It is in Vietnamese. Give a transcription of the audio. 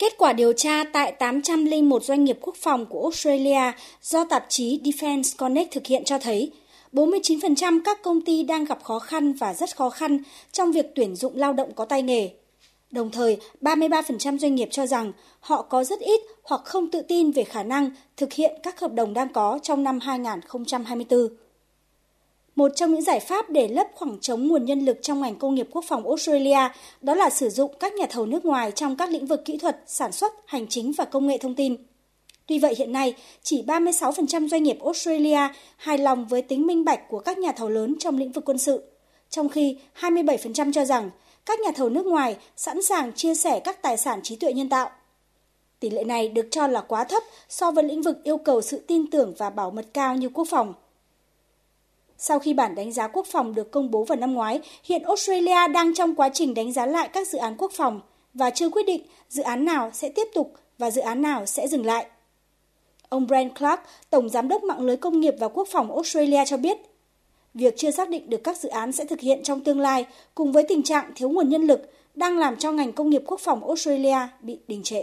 Kết quả điều tra tại 801 doanh nghiệp quốc phòng của Australia do tạp chí Defense Connect thực hiện cho thấy 49% các công ty đang gặp khó khăn và rất khó khăn trong việc tuyển dụng lao động có tay nghề. Đồng thời, 33% doanh nghiệp cho rằng họ có rất ít hoặc không tự tin về khả năng thực hiện các hợp đồng đang có trong năm 2024. Một trong những giải pháp để lấp khoảng trống nguồn nhân lực trong ngành công nghiệp quốc phòng Australia đó là sử dụng các nhà thầu nước ngoài trong các lĩnh vực kỹ thuật, sản xuất, hành chính và công nghệ thông tin. Tuy vậy hiện nay, chỉ 36% doanh nghiệp Australia hài lòng với tính minh bạch của các nhà thầu lớn trong lĩnh vực quân sự, trong khi 27% cho rằng các nhà thầu nước ngoài sẵn sàng chia sẻ các tài sản trí tuệ nhân tạo. Tỷ lệ này được cho là quá thấp so với lĩnh vực yêu cầu sự tin tưởng và bảo mật cao như quốc phòng. Sau khi bản đánh giá quốc phòng được công bố vào năm ngoái, hiện Australia đang trong quá trình đánh giá lại các dự án quốc phòng và chưa quyết định dự án nào sẽ tiếp tục và dự án nào sẽ dừng lại. Ông Brent Clark, Tổng Giám đốc mạng lưới công nghiệp và quốc phòng Australia cho biết, việc chưa xác định được các dự án sẽ thực hiện trong tương lai cùng với tình trạng thiếu nguồn nhân lực đang làm cho ngành công nghiệp quốc phòng Australia bị đình trệ.